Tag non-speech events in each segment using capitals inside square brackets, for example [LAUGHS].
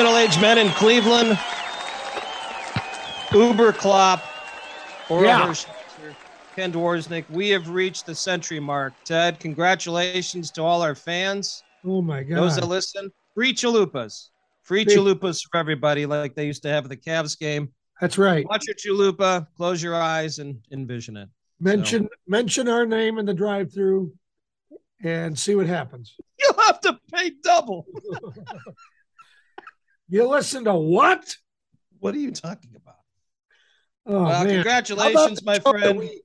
Middle aged men in Cleveland. Uber Klopp. Or Yeah. Ken Dworsnik. We have reached the century mark. Ted, congratulations to all our fans. Oh my God! Those that listen. Free chalupas. Free chalupas for everybody, like they used to have at the Cavs game. That's right. Watch your chalupa, close your eyes, and envision it. Mention mention our name in the drive-through and see what happens. [LAUGHS] You'll have to pay double. [LAUGHS] You listen to what? What are you talking about? Oh well, man. Congratulations, my friend. we-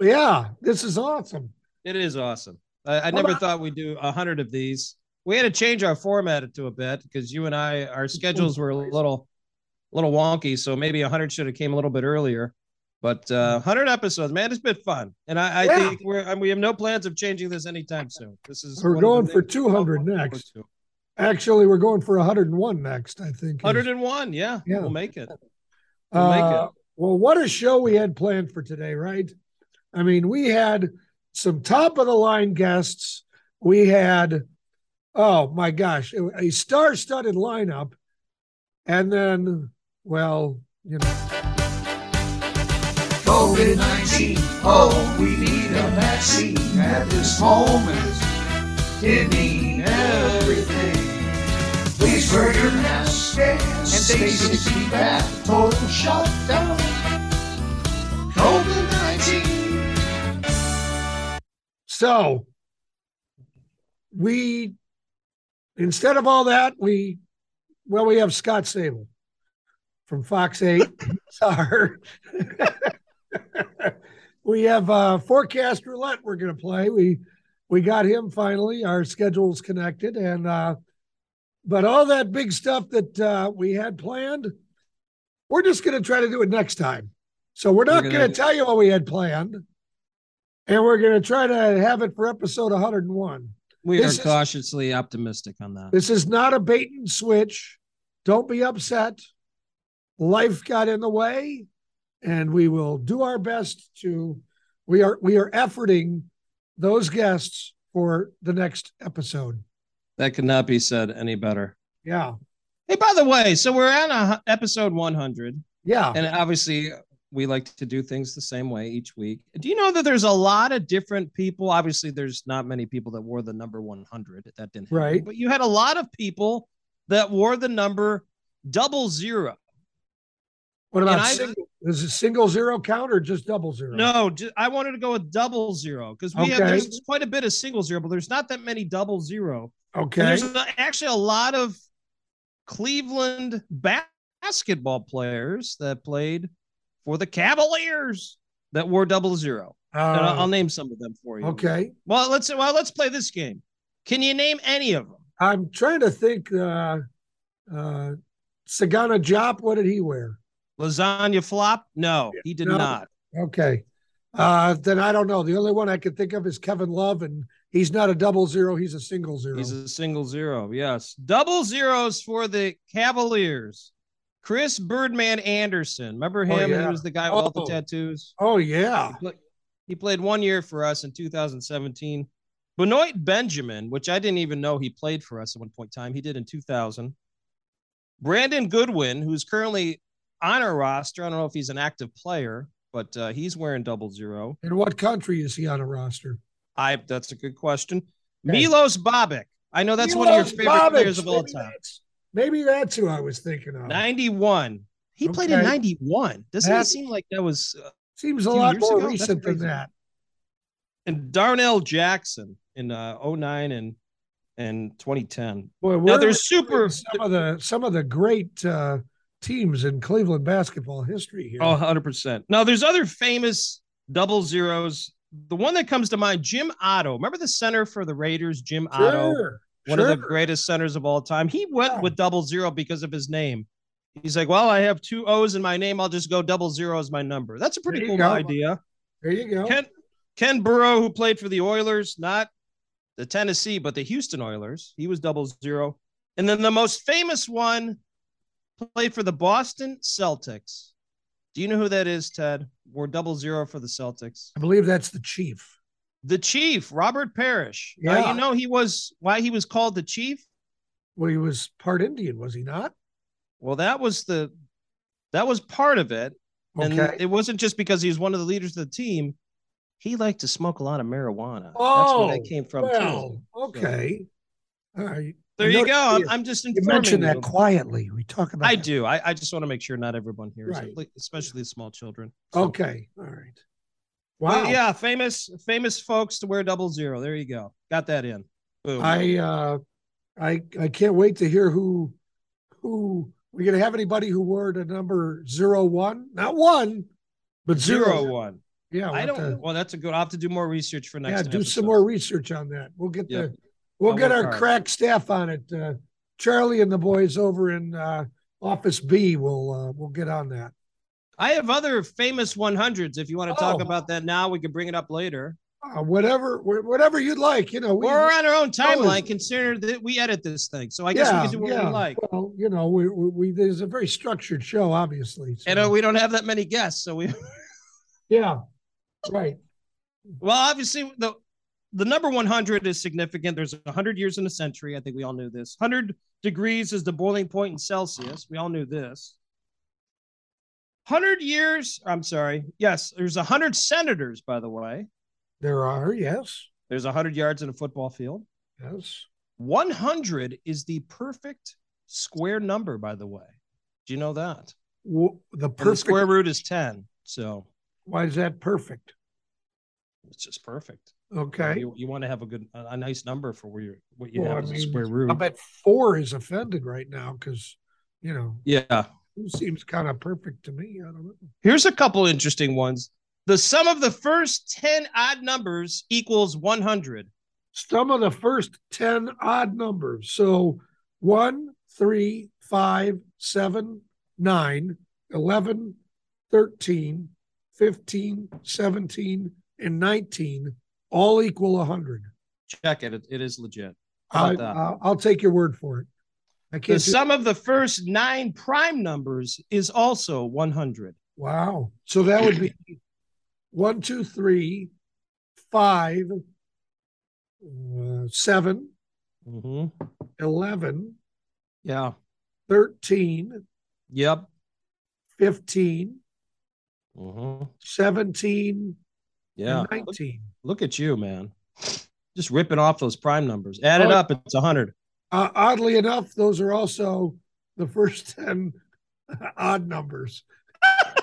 yeah, this is awesome. It is awesome. I, I never about- thought we'd do a hundred of these. We had to change our format to a bit because you and I, our schedules were a little, little wonky. So maybe a hundred should have came a little bit earlier. But uh, hundred episodes, man, it's been fun, and I, I Yeah. think we're and we have no plans of changing this anytime soon. This is We're one of the going for 200 next. Actually, we're going for 101 next, I think. 101, yeah, Yeah. we'll make it. We'll make Uh, well, what a show we had planned for today, right? I mean, we had some top of the line guests. We had, oh my gosh, a star studded lineup. And then, well, you know, COVID 19. Oh, we need a vaccine at this moment. It means everything. Please wear your mask and stay six back. Total shutdown. COVID 19. so we, instead of all that, we, well, we have Scott Sable from Fox 8. [COUGHS] Sorry. [LAUGHS] we have uh, forecast roulette we're going to play. We we got him finally. Our schedule's connected, and uh, but all that big stuff that uh, we had planned, we're just going to try to do it next time. So we're not going gonna- tell you what we had planned, and we're going to try to have it for episode 101. We are This is- cautiously optimistic on that. This is not a bait and switch. Don't be upset. Life got in the way, and we will do our best to. We are we are efforting those guests for the next episode. That could not be said any better. Yeah, Hey, by the way, so we're on a, episode 100, yeah. and obviously we like to do things the same way each week. Do you know that there's a lot of different people? Obviously, there's not many people that wore the number 100. That didn't happen. Right. But you had a lot of people that wore the number double zero. What about and I- single? Is it single zero count or just double zero? No, I wanted to go with double zero because we have there's quite a bit of single zero, but there's not that many double zero. And Okay. there's actually a lot of Cleveland basketball players that played for the Cavaliers that wore double zero. And I'll, Uh, I'll name some of them for you. okay. Well, let's well let's play this game. Can you name any of them? I'm trying to think. Uh, uh, Sagana Diop. What did he wear? Lasagna flop? No, he did No. not. Okay. Uh, then I don't know. The only one I can think of is Kevin Love, and he's not a double zero. He's a single zero. He's a single zero. Yes. Double zeros for the Cavaliers. Chris Birdman Andersen. Remember him? Oh, yeah. He was the guy with all the Oh. tattoos. oh yeah. He played one year for us in 2017. Benoit Benjamin, which I didn't even know he played for us at one point in time, he did in 2000. Brandon Goodwin, who's currently on our roster. I don't know if he's an active player, but uh, he's wearing double zero. In what country is he on a roster? I that's a good question. Okay. Milos Babic. I know that's one of your favorite Babic. players of all Maybe time. that's- Maybe that's who I was thinking of. 91. He played in 91. Doesn't it That- seem like that was uh, Seems a lot more ago? Recent than that. and Darnell Jackson in uh 09 and and 2010. Boy, Now there's super some of the some of the great uh, teams in Cleveland basketball history here. Oh, 100%. Now, there's other famous double zeros. The one that comes to mind, Jim Otto. Remember the center for the Raiders, Jim Otto, sure, one of the greatest centers of all time. He went Yeah. with double zero because of his name. He's like, well, I have two O's in my name. I'll just go double zero as my number. That's a pretty cool go. idea. There you go. Ken Ken Burrough, who played for the Oilers, not the Tennessee, but the Houston Oilers. He was double zero. And then the most famous one played for the Boston Celtics. Do you know who that is, Ted? We're double zero for the Celtics. I believe that's the chief. The Chief, Robert Parish. Uh, yeah. you know he was why he was called the Chief Well, he was part Indian, was he not? Well, that was the that was part of it. And it wasn't just because he was one of the leaders of the team. He liked to smoke a lot of marijuana. Oh, That's where that oh, came from well, too. okay. All right. There I you noticed go. I'm, you- I'm just You informing mentioned that you. quietly. We talk about I that. do. I, I just want to make sure not everyone hears Right. it, especially small children. So- Okay. All right. But Wow. yeah, famous famous folks to wear double zero. There you go. Got that in. Boom. I uh I I can't wait to hear who who we gonna have anybody who wore the number zero one, not one, but zero zero. one. Yeah, I we'll don't. to- well, that's a good. I'll have to do more research for next. Time. Yeah, do some more research on that. We'll get Yep. the we'll I'll get our hard. crack staff on it. Uh, Charlie and the boys over in uh, Office B will uh, we'll get on that. I have other famous 100s. If you want to talk Oh. about that now, we can bring it up later. Uh, whatever whatever you'd like, you know. We, We're on our own timeline. Always. Consider that we edit this thing, so I guess we can do what yeah. we like. Well, you know, we, we, we there's a very structured show, obviously. so- And uh, we don't have that many guests, so we. yeah, right. Well, obviously the the number 100 is significant. There's 100 years in a century. I think we all knew this. 100 degrees is the boiling point in Celsius. We all knew this. 100 years, I'm sorry. Yes, there's 100 senators, by the way. There are, yes, There's 100 yards in a football field. yes. 100 is the perfect square number, by the way. Do you know that? W- the And the square root is 10. So Why is that perfect? it's just perfect. Okay. You, you want to have a good, a, a nice number for where you're, what you Well, have I as a square root. I bet four is offended right now because, you know, Yeah. seems kind of perfect to me. I don't know. Here's a couple interesting ones. The sum of the first 10 odd numbers equals 100. Sum of the first 10 odd numbers. So one, three, five, seven, nine, 11, 13, 15, 17, and 19 all equal 100. Check it. It, it is legit. I, I'll, I'll take your word for it. I The can't. do- sum of the first nine prime numbers is also 100. wow. So that would be [CLEARS THROAT] one, two, three, five, uh, seven, hmm 11, Yeah. 13, Yep. 15, hmm 17, Yeah. and Look, look at you, man. Just ripping off those prime numbers. Add it Oh. up. It's 100. Uh, oddly enough, those are also the first [LAUGHS] 10 odd numbers. [LAUGHS]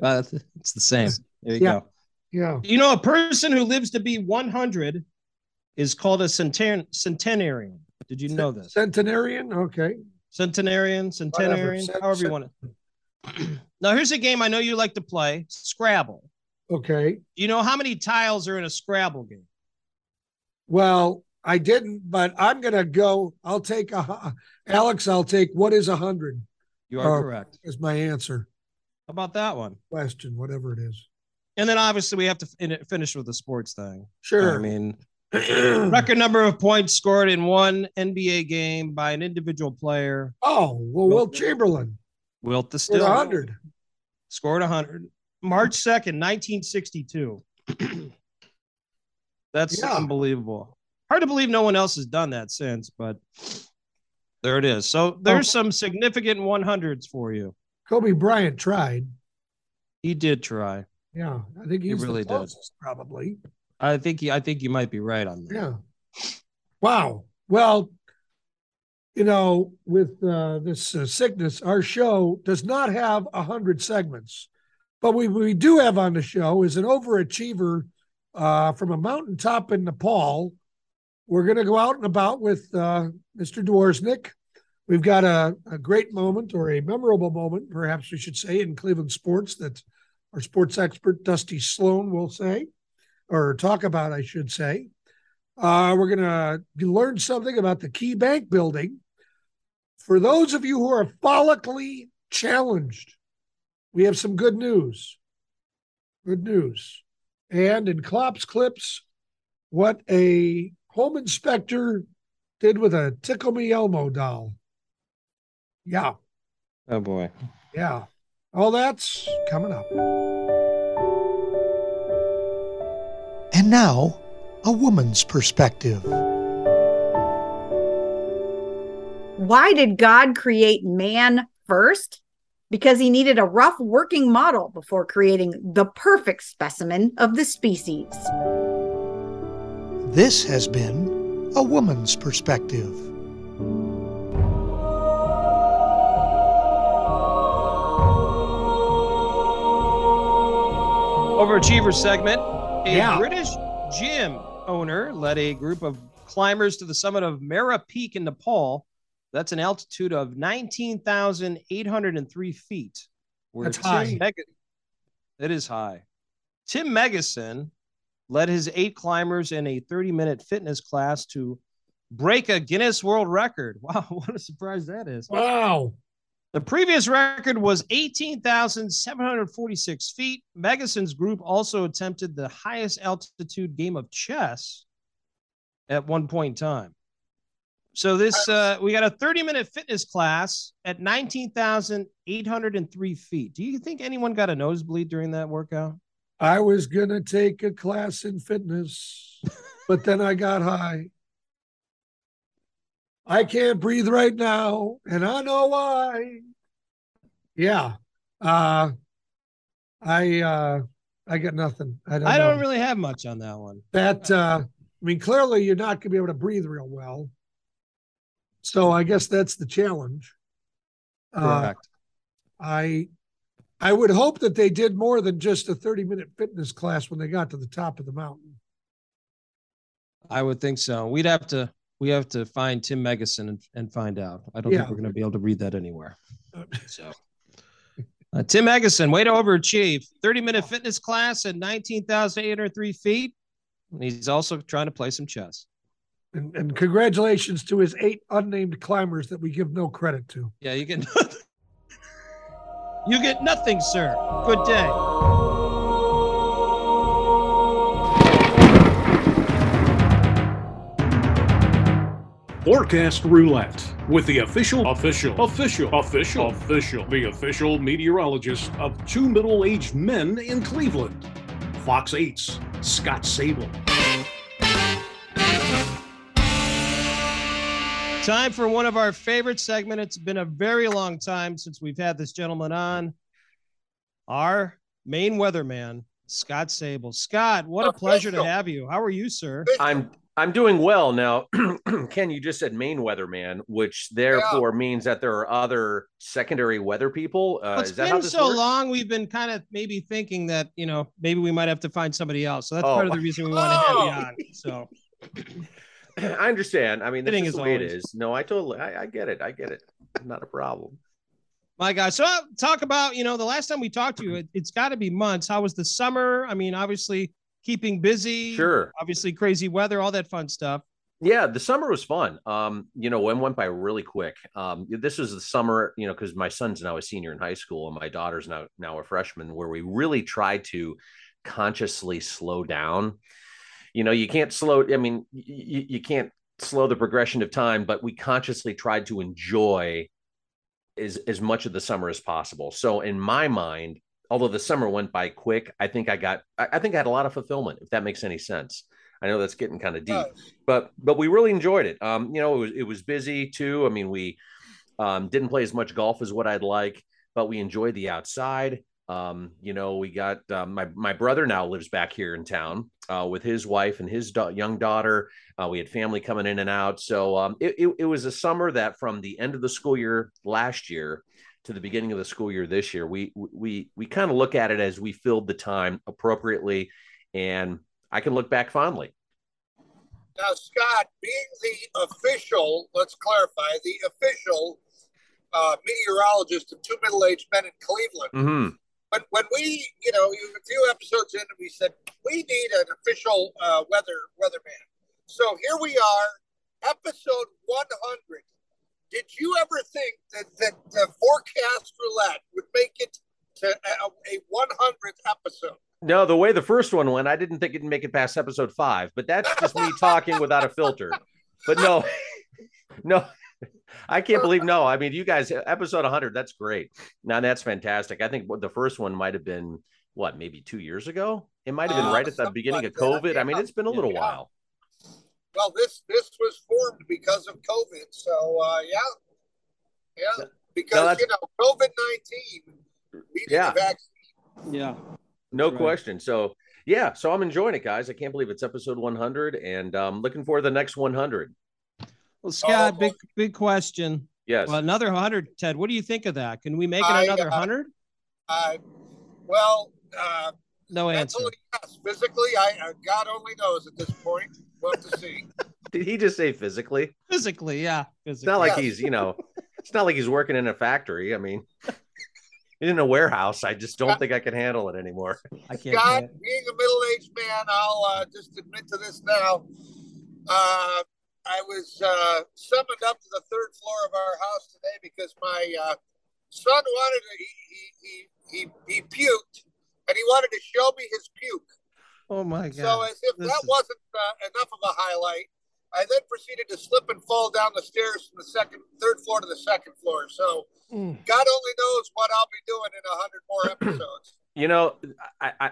Uh, it's the same. There you Yeah. go. Yeah. You know, a person who lives to be 100 is called a centen- centenarian. Did you know this? Centenarian. Okay. Centenarian, centenarian, Cent- however you want [CLEARS THROAT] it. now, here's a game I know you like to play Scrabble. Okay. You know how many tiles are in a Scrabble game? Well, I didn't, but I'm going to go. I'll take a, Alex, I'll take what is a 100 You are Oh. correct. Is my answer How about that one? question, whatever it is. And then obviously we have to fin- finish with the sports thing. Sure. I mean, [CLEARS THROAT] record number of points scored in one NBA game by an individual player. oh, well, Wilt Chamberlain Wilt the Stilt 100. scored 100 March 2nd, 1962. [CLEARS THROAT] That's Yeah. unbelievable. Hard to believe no one else has done that since, but there it is. So there's some significant 100s for you. Kobe Bryant tried. He did try. Yeah. I think he's really the did. probably. I think he, I think you might be right on that. Yeah. Wow. Well, you know, with uh, this uh, sickness, our show does not have a hundred segments, but we we do have on the show is an overachiever uh, from a mountaintop in Nepal. We're going to go out and about with uh, Mr. Dworsnik. We've got a, a great moment or a memorable moment, perhaps we should say, in Cleveland sports that our sports expert Dusty Sloan will say or talk about, I should say. Uh, we're going to learn something about the Key Bank building. For those of you who are follically challenged, we have some good news. Good news. And in Klopp's clips, what a home inspector did with a Tickle Me Elmo doll. Yeah, Oh boy. yeah. All that's coming up. And now, a woman's perspective. Why did God create man first? Because he needed a rough working model before creating the perfect specimen of the species. This has been a woman's perspective. Overachiever segment. A Yeah. British gym owner led a group of climbers to the summit of Mera Peak in Nepal. That's an altitude of 19,803 feet. That's Tim high. Meg- it is high. Tim Megison led his eight climbers in a 30 minute fitness class to break a Guinness World Record. [LAUGHS] Wow, what a surprise that is. Wow. The previous record was 18,746 feet. Megason's group also attempted the highest altitude game of chess at one point in time. So this uh, we got a 30 minute fitness class at 19,803 feet. Do you think anyone got a nosebleed during that workout? I was going to take a class in fitness, [LAUGHS] but then I got high. I can't breathe right now, and I know why. Yeah. Uh I uh I got nothing. I don't I don't really have much on that one. that uh I mean clearly you're not gonna be able to breathe real well. So I guess that's the challenge. Uh, Correct. I I would hope that they did more than just a 30 minute fitness class when they got to the top of the mountain. I would think so. We'd have to we have to find Tim Megason and, and find out. I don't Yeah. think we're going to be able to read that anywhere. So, uh, Tim Megason, way to overachieve. 30 minute fitness class at 19,803 feet. And he's also trying to play some chess. And, and congratulations to his eight unnamed climbers that we give no credit to. Yeah, you get you get nothing, sir. Good day. Forecast Roulette with the official, official, official, official, official, the official meteorologist of two middle aged men in Cleveland. Fox 8's Scott Sable. Time for one of our favorite segments. It's been a very long time since we've had this gentleman on. Our main weatherman, Scott Sable. Scott, what a pleasure to have you. How are you, sir? I'm I'm doing well now. [CLEARS THROAT] Ken, you just said main weatherman, which therefore means that there are other secondary weather people. Uh, it's is that how been this so works? long. We've been kind of maybe thinking that you know maybe we might have to find somebody else. So that's Oh. part of the reason we want to have you on. So [LAUGHS] [CLEARS THROAT] I understand. I mean, that's just the way it is. No, I totally, I, I get it. I get it. Not a problem. my God, so uh, talk about you know the last time we talked to you, it, it's got to be months. How was the summer? I mean, obviously keeping busy. Sure. Obviously crazy weather, all that fun stuff. Yeah, the summer was fun. Um, you know, when went by really quick. Um, this was the summer, you know, because my son's now a senior in high school and my daughter's now now a freshman, where we really tried to consciously slow down. You know, you can't slow. I mean, you, you can't slow the progression of time, but we consciously tried to enjoy as as much of the summer as possible. So in my mind, although the summer went by quick, I think I got I, I think I had a lot of fulfillment, if that makes any sense. I know that's getting kind of deep but but we really enjoyed it. Um, you know, it was it was busy too. I mean, we um, didn't play as much golf as what I'd like, but we enjoyed the outside. Um, you know, we got um, my my brother now lives back here in town uh, with his wife and his da- young daughter. Uh, we had family coming in and out, so um, it, it it was a summer that from the end of the school year last year to the beginning of the school year this year, we we we kind of look at it as we filled the time appropriately, and I can look back fondly. Now, Scott, being the official, let's clarify, the official uh, meteorologist of two middle-aged men in Cleveland. hmm But when we, you know, a few episodes in, we said we need an official uh, weather weatherman. So here we are, episode 100. Did you ever think that that the forecast roulette would make it to a, a 100th episode? No, the way the first one went, I didn't think it'd make it past episode five, but that's just me talking without a filter. But no, [LAUGHS] no, [LAUGHS] I can't believe no. I mean, you guys, episode 100, that's great. Now that's fantastic. I think the first one might have been what, maybe two years ago? It might have been Uh, right at the beginning like of COVID. that, I mean, it's been a little Yeah. while. Well, this this was formed because of COVID. So uh, yeah, Yeah, because that's- you know COVID nineteen. We Yeah. a vaccine. Yeah. No right. question. So yeah, so I'm enjoying it, guys. I can't believe it's episode 100, and um, looking for the next 100. Well, Scott, Oh, big big question. Yes. Well, another hundred, Ted. What do you think of that? Can we make it I, another uh, hundred? Uh, well, uh, No answer. yes. Physically, I uh, God only knows at this point. We'll have to see. [LAUGHS] Did he just say physically? Physically, yeah. It's not like Yes. he's, you know, it's not like he's working in a factory. I mean, [LAUGHS] in a warehouse. I just don't think I can handle it anymore. [LAUGHS] I can't. Scott, being a middle-aged man, I'll uh, just admit to this now. Uh, I was uh, summoned up to the third floor of our house today because my uh, son wanted to. He, he he he he puked, and he wanted to show me his puke. Oh my god. So as if This that is- wasn't uh, enough of a highlight, I then proceeded to slip and fall down the stairs from the second, third floor to the second floor. So Mm. God only knows what I'll be doing in a hundred more [CLEARS THROAT] episodes. You know, I, I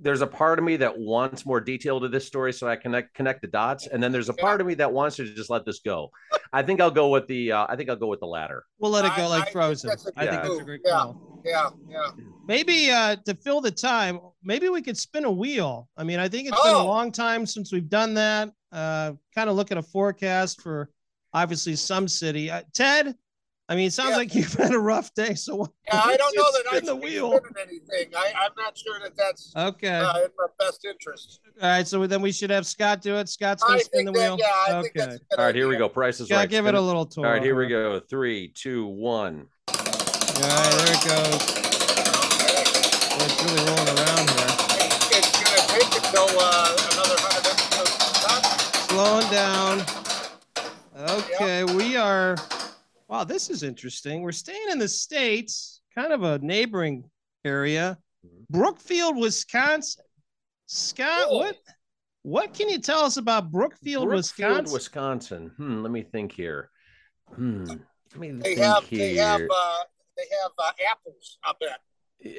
there's a part of me that wants more detail to this story so I connect connect the dots, and then there's a part of me that wants to just let this go. I think I'll go with the uh, I think I'll go with the latter. We'll let it go I- I like think Frozen. that's a I think good that's a great Yeah. call. yeah, yeah. Maybe uh, to fill the time, maybe we could spin a wheel. I mean, I think it's been a Oh. long time since we've done that. Uh, kind of look at a forecast for obviously some city. Uh, Ted, I mean, it sounds Yeah. like you've had a rough day. So why Yeah, I don't know that I spin the should be wheel. spinning anything. I, I'm not sure that that's Okay. uh, in my best interest. All right. So then we should have Scott do it. Scott's gonna I spin the that, wheel. yeah, I think okay. that's a good All right, here we go. Price is Scott, right. give it Spin a little tour. All right, here we go. Three, two, one. All right, there it goes. Boy, It's really rolling around here. It's gonna take until uh, another hundred episodes slowing down. Okay, we are. Wow, this is interesting. We're staying in the states, kind of a neighboring area, Brookfield, Wisconsin. Scott, Cool. what what can you tell us about Brookfield, Wisconsin? Wisconsin. Hmm, let me think here. Hmm. Let me They think have here. they have uh, they have uh, apples. I bet.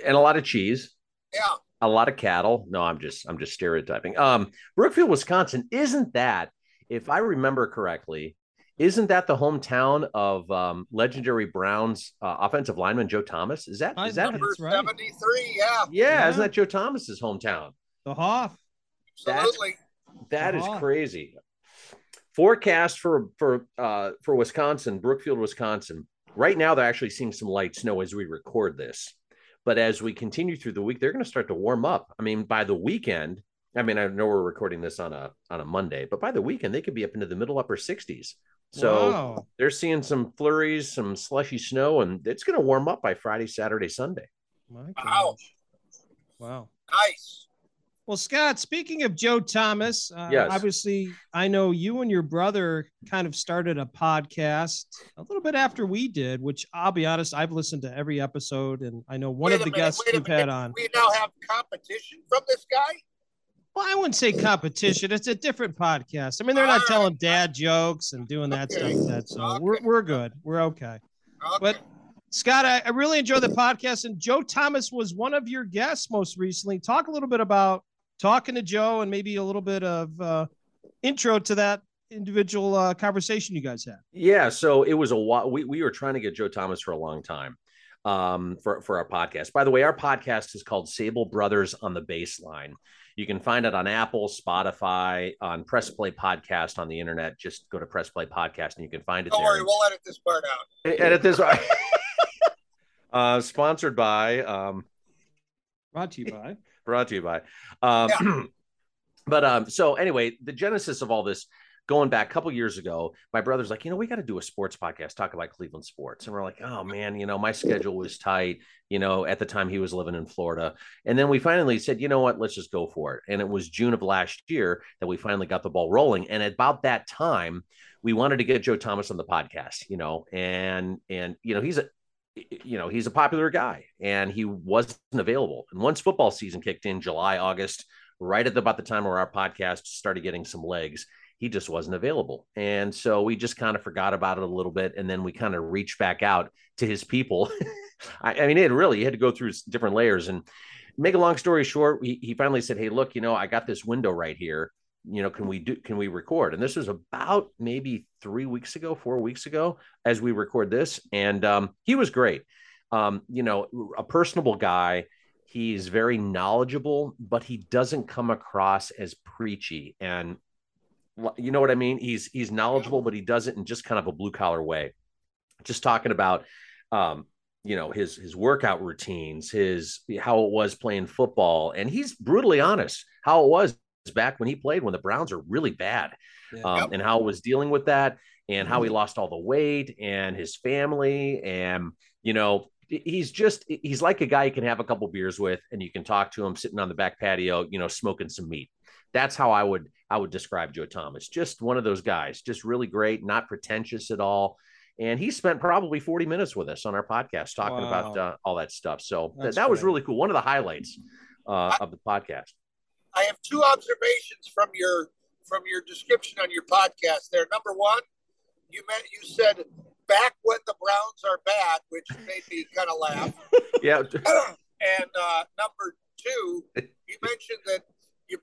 and a lot of cheese. Yeah. a lot of cattle. No, I'm just I'm just stereotyping. Um, Brookfield, Wisconsin, isn't that, if I remember correctly, isn't that the hometown of um, legendary Browns uh, offensive lineman Joe Thomas? Is that I is that. Number right. seventy three. Yeah. yeah, Yeah. Isn't that Joe Thomas's hometown? the Hoff. Absolutely. That is Uh-huh. crazy. Forecast for for uh, for Wisconsin, Brookfield, Wisconsin. Right now, they're actually seeing some light snow as we record this. But as we continue through the week, they're going to start to warm up. I mean, by the weekend, I mean, I know we're recording this on a on a Monday, but by the weekend, they could be up into the middle upper 60s. So Wow. they're seeing some flurries, some slushy snow, and it's going to warm up by Friday, Saturday, Sunday. My Wow. Wow. Nice. Well, Scott, speaking of Joe Thomas, uh, Yes. obviously, I know you and your brother kind of started a podcast a little bit after we did, which I'll be honest, I've listened to every episode, and I know one Wait of the minute, guests wait a you've had on. We now have competition from this guy. Well, I wouldn't say competition; it's a different podcast. I mean, they're not All telling right. dad jokes and doing that Okay. stuff. That so we're we're good. We're okay. Okay. But Scott, I, I really enjoy the podcast, and Joe Thomas was one of your guests most recently. Talk a little bit about talking to Joe, and maybe a little bit of uh, intro to that individual uh, conversation you guys had. Yeah, so it was a while. We, we were trying to get Joe Thomas for a long time um, for, for our podcast. By the way, our podcast is called Sable Brothers on the Baseline. You can find it on Apple, Spotify, on Press Play Podcast on the internet. Just go to Press Play Podcast and you can find it Don't there. worry, we'll edit this part out. Edit this. [LAUGHS] uh, sponsored by um, Brought to you by. brought to you by. Um, [CLEARS THROAT] but um, so anyway, the genesis of all this, going back a couple years ago, my brother's like, you know, we got to do a sports podcast, talk about Cleveland sports, and we're like, oh man, you know, my schedule was tight. You know, at the time he was living in Florida, and then we finally said, you know what, let's just go for it. And it was June of last year that we finally got the ball rolling. And about that time, we wanted to get Joe Thomas on the podcast. You know, and and you know, he's a you know he's a popular guy and he wasn't available and once football season kicked in july august right at the, about the time where our podcast started getting some legs he just wasn't available and so we just kind of forgot about it a little bit and then we kind of reached back out to his people [LAUGHS] I, I mean it really you had to go through different layers and make a long story short he, he finally said hey look you know i got this window right here you know, can we do, can we record? And this was about maybe three weeks ago, four weeks ago, as we record this. And um, he was great. Um, you know, a personable guy. He's very knowledgeable, but he doesn't come across as preachy. And you know what I mean? He's he's knowledgeable, but he does it in just kind of a blue collar way. Just talking about um, you know his his workout routines his how it was playing football and he's brutally honest how it was back when he played when the browns are really bad yeah. um, yep. and how it was dealing with that and how he mm-hmm. lost all the weight and his family and you know he's just he's like a guy you can have a couple beers with and you can talk to him sitting on the back patio you know smoking some meat that's how i would i would describe joe thomas. Just one of those guys just really great not pretentious at all. And he spent probably 40 minutes with us on our podcast talking wow. about uh, all that stuff. So th- that great. was really cool. One of the highlights uh, of the podcast. I have two observations from your from your description on your podcast there. Number one you meant you said back when the browns are bad which made me kind of laugh. [LAUGHS] Yeah. [CLEARS THROAT] And uh, number two you mentioned that your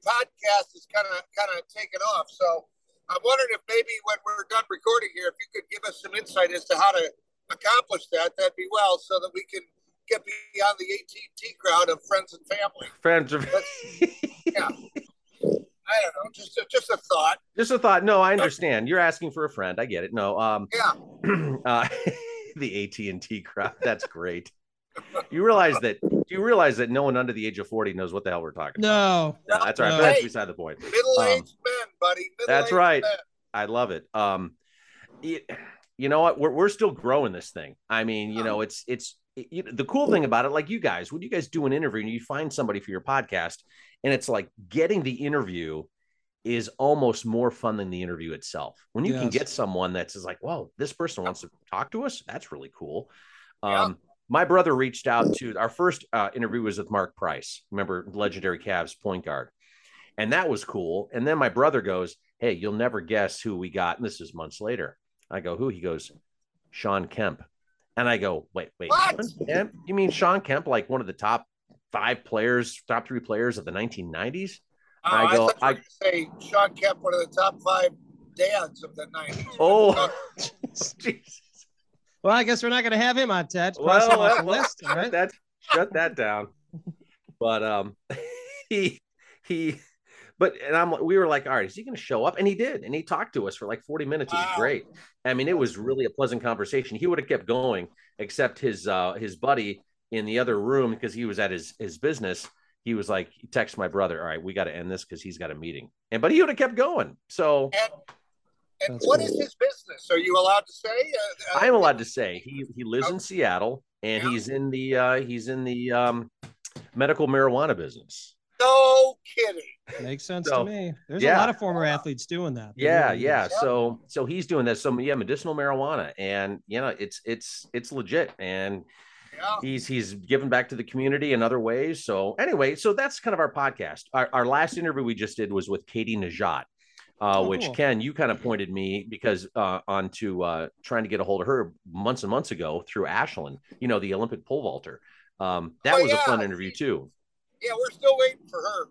podcast is kind of kind of taken off so I'm wondering if maybe when we're done recording here, if you could give us some insight as to how to accomplish that, that'd be well, so that we can get beyond the AT&T crowd of friends and family. Friends of yeah. I don't know, just a, just a thought. Just a thought. No, I understand. You're asking for a friend. I get it. No, um, yeah. [CLEARS THROAT] uh, [LAUGHS] the AT and T crowd. That's great. You realize that Do you realize that no one under the age of 40 knows what the hell we're talking no. about. No, that's right. No. That's beside the point. Middle-aged um, men, buddy. that's right. Men. I love it. Um, it, you know what? We're, we're still growing this thing. I mean, you know, it's, it's, it, the cool thing about it, like you guys, when you guys do an interview and you find somebody for your podcast, and it's like getting the interview is almost more fun than the interview itself. When you yes. can get someone that's like, "Whoa, this person wants to talk to us," that's really cool. Um, yeah my brother reached out to our first uh, interview was with Mark Price. Remember, legendary Cavs point guard, and that was cool. And then my brother goes, "Hey, you'll never guess who we got." And this is months later. I go, "Who?" He goes, "Shawn Kemp." And I go, "Wait, wait, Kemp? You mean Shawn Kemp, like one of the top five players, top three players of the 1990s?" Oh, I go, I, I say Shawn Kemp, one of the top five dads of the 90s. Oh, [LAUGHS] [LAUGHS] Well, I guess we're not going to have him on Ted. Cross well, well, list, right? that, shut that down. But um, [LAUGHS] he he, but and I'm we were like, all right, is he going to show up? And he did, and he talked to us for like 40 minutes. It was great. I mean, it was really a pleasant conversation. He would have kept going, except his uh his buddy in the other room because he was at his his business. He was like, text my brother, all right, we got to end this because he's got a meeting. And but he would have kept going. So. And- and That's what cool. is his business? Are you allowed to say? Uh, uh, I'm allowed to say he he lives in Seattle and yeah. he's in the uh, he's in the um, medical marijuana business. No kidding. Makes sense so, to me. There's yeah. a lot of former athletes doing that. yeah, yeah. So so he's doing that. So yeah, medicinal marijuana, and you know it's it's it's legit, and yeah. he's he's given back to the community in other ways. So anyway, so that's kind of our podcast. Our, our last interview we just did was with Katie Nageotte uh, oh, which cool. Ken, you kind of pointed me because uh, onto uh, trying to get a hold of her months and months ago through Ashland, you know, the Olympic pole vaulter. Um, that oh, was yeah. a fun interview too. Yeah, we're still waiting for her.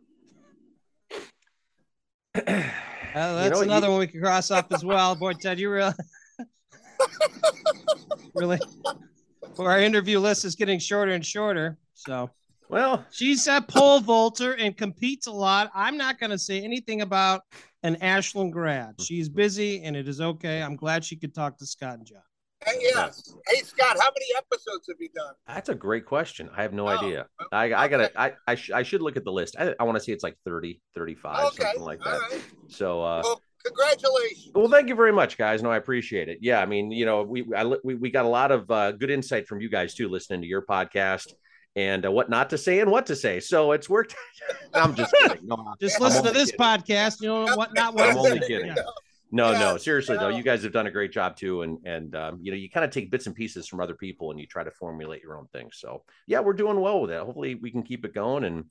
Uh, [CLEARS THROAT] that's you know, another you... one we can cross off as well. Boy, Ted, you [LAUGHS] really, really, [LAUGHS] well, our interview list is getting shorter and shorter. So, well, she's a pole vaulter and competes a lot. I'm not going to say anything about an Ashland grad. She's busy and it is okay. I'm glad she could talk to Scott and John. Hey, yes. Hey, Scott, how many episodes have you done? That's a great question. I have no oh, idea. I, I gotta, I, I, sh- I should look at the list. I, I want to see it's like 30, 35, okay. something like that. Right. So, uh, well, congratulations. Well, thank you very much, guys. No, I appreciate it. Yeah. I mean, you know, we, I, we, we got a lot of uh, good insight from you guys too, listening to your podcast and uh, what not to say and what to say. So it's worked. [LAUGHS] I'm just kidding. No, just listen to this kidding. podcast. You know what not what. I'm only kidding. Yeah. No, yeah. no, seriously though, you guys have done a great job too, and and um, you know you kind of take bits and pieces from other people and you try to formulate your own thing. So yeah, we're doing well with it. Hopefully we can keep it going and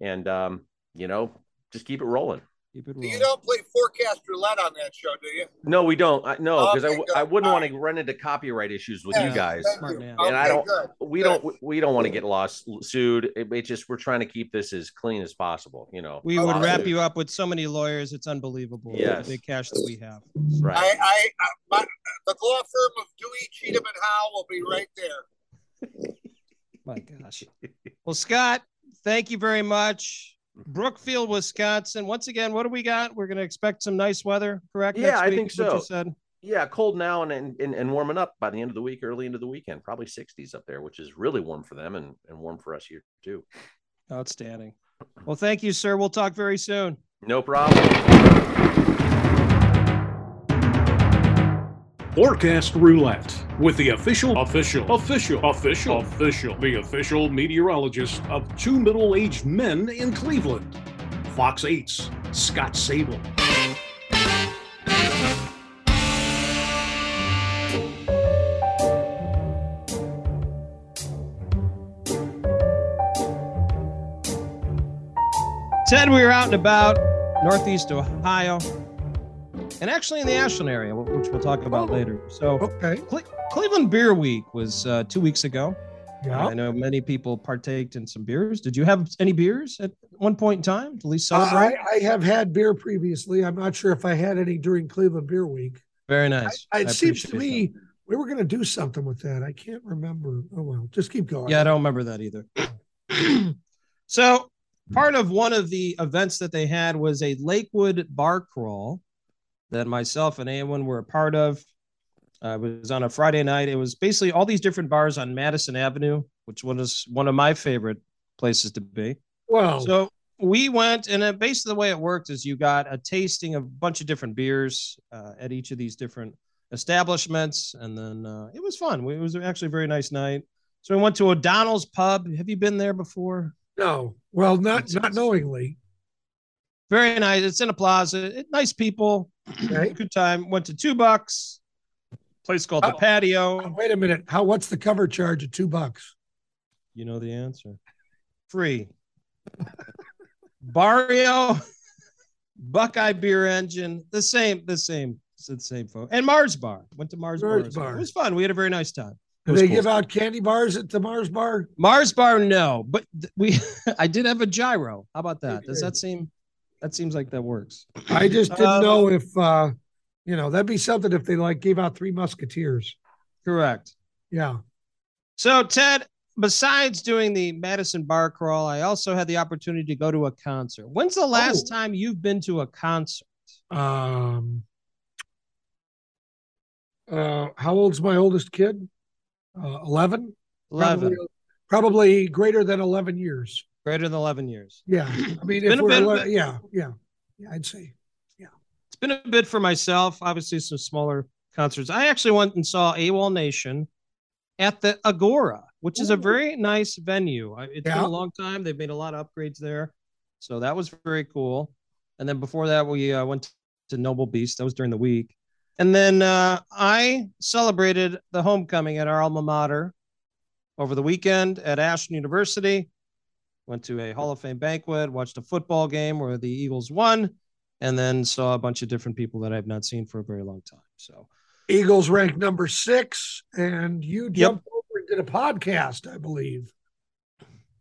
and um, you know just keep it rolling. Keep it You don't play forecast roulette on that show, do you? No, we don't. I, no, oh, because I, Okay, w- good. I wouldn't All want right. to run into copyright issues with Yeah, you guys. Smart you. man. And I don't- good. We don't. We don't want to get lost, sued. It, it just we're trying to keep this as clean as possible. You know. We would wrap Lawsuit. you up with so many lawyers. It's unbelievable. Yes. The big cash that we have. Right. I, I, I my, the law firm of Dewey, Cheatham, and Howe will be right there. My gosh. Well, Scott, thank you very much. Brookfield, Wisconsin. Once again, what do we got? We're going to expect some nice weather, correct? Yeah, I think is what you so. said. yeah, cold now and, and and and warming up by the end of the week, early into the weekend, probably 60s up there, which is really warm for them and and warm for us here too. Outstanding. Well, thank you, sir. We'll talk very soon. No problem. Forecast Roulette with the official, official, official, official, official, the official meteorologist of two middle aged men in Cleveland. Fox 8's Scott Sable. Ted, we were out and about Northeast Ohio and actually in the Ashland area, which we'll talk about Oh. later. So, Okay. Cle- Cleveland Beer Week was uh, two weeks ago. Yeah. I know many people partaked in some beers. Did you have any beers at one point in time to at least Uh. I, I have had beer previously. I'm not sure if I had any during Cleveland Beer Week. Very nice. I, it I seems to me we were going to do something with that. I can't remember. Oh well, just keep going. Yeah, I don't remember that either. so, part of one of the events that they had was a Lakewood bar crawl that myself and Awen were a part of. Uh, it was on a Friday night. It was basically all these different bars on Madison Avenue, which was one of my favorite places to be. Wow. So we went, and uh, basically the way it worked is you got a tasting of a bunch of different beers uh, at each of these different establishments, and then uh, it was fun. It was actually a very nice night. So we went to O'Donnell's Pub. Have you been there before? no. Well, not not knowingly. Very nice. It's in a plaza. It, nice people. Okay. Good time. Went to Two Bucks. Place called the Oh. Patio. Oh, wait a minute. How? What's the cover charge at two bucks? You know the answer. Free. Barrio, Buckeye Beer Engine, the same, the same, it's the same folks. And Mars Bar. Went to Mars, Mars Bar. as. Bar. It was fun. We had a very nice time. Do they cool. give out candy bars at the Mars Bar? Mars Bar? No, but th- we. [LAUGHS] I did have a gyro. How about that? Does that seem? That seems like that works. I just didn't Um, know if uh you know that'd be something if they like gave out three musketeers. Correct. Yeah. So Ted, besides doing the Madison Bar Crawl, I also had the opportunity to go to a concert. When's the last Oh. time you've been to a concert? Um uh how old's my oldest kid? Uh 11? 11. Probably, probably greater than 11 years. Greater than 11 years. Yeah. I mean, Been if a we're, bit- yeah, yeah. Yeah, I'd say. Yeah. It's been a bit for myself. Obviously, some smaller concerts. I actually went and saw AWOL Nation at the Agora, which is a very nice venue. It's been a long time. They've made a lot of upgrades there. So that was very cool. And then before that, we uh, went to Noble Beast. That was during the week. And then uh, I celebrated the homecoming at our alma mater over the weekend at Ashland University. Went to a Hall of Fame banquet, watched a football game where the Eagles won, and then saw a bunch of different people that I've not seen for a very long time. So Eagles ranked number six, and you Yep. jumped over and did a podcast, I believe.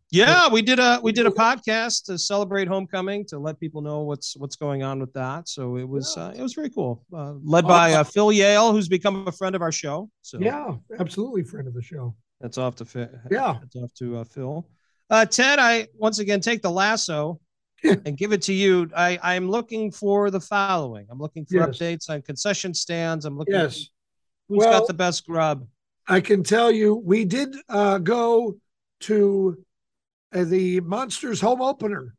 yeah, we did a we did a podcast to celebrate homecoming to let people know what's what's going on with that. So it was uh, it was very cool, uh, led by uh, Phil Yale, who's become a friend of our show. So Yeah, absolutely, friend of the show. that's off to. Yeah. that's off to uh, Phil. Uh, Ted, I once again take the lasso and give it to you. I I'm looking for the following. I'm looking for Yes. updates on concession stands. I'm looking. Yes. Who's Well- got the best grub? I can tell you, we did uh, go to uh, the Monsters home opener.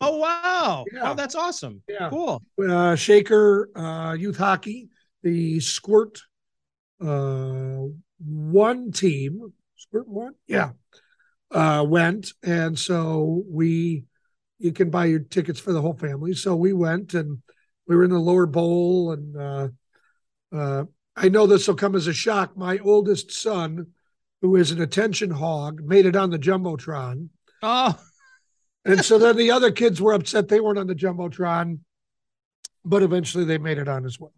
Oh wow! Yeah. Oh, that's awesome. Yeah. Cool. Uh, Shaker uh, Youth Hockey, the Squirt uh, one team, Squirt one, yeah, uh, went, and so we, you can buy your tickets for the whole family. So we went, and we were in the lower bowl, and uh, uh, I know this will come as a shock. My oldest son, who is an attention hog, made it on the jumbotron. Oh, [LAUGHS] And so then the other kids were upset they weren't on the jumbotron. but eventually they made it on as well.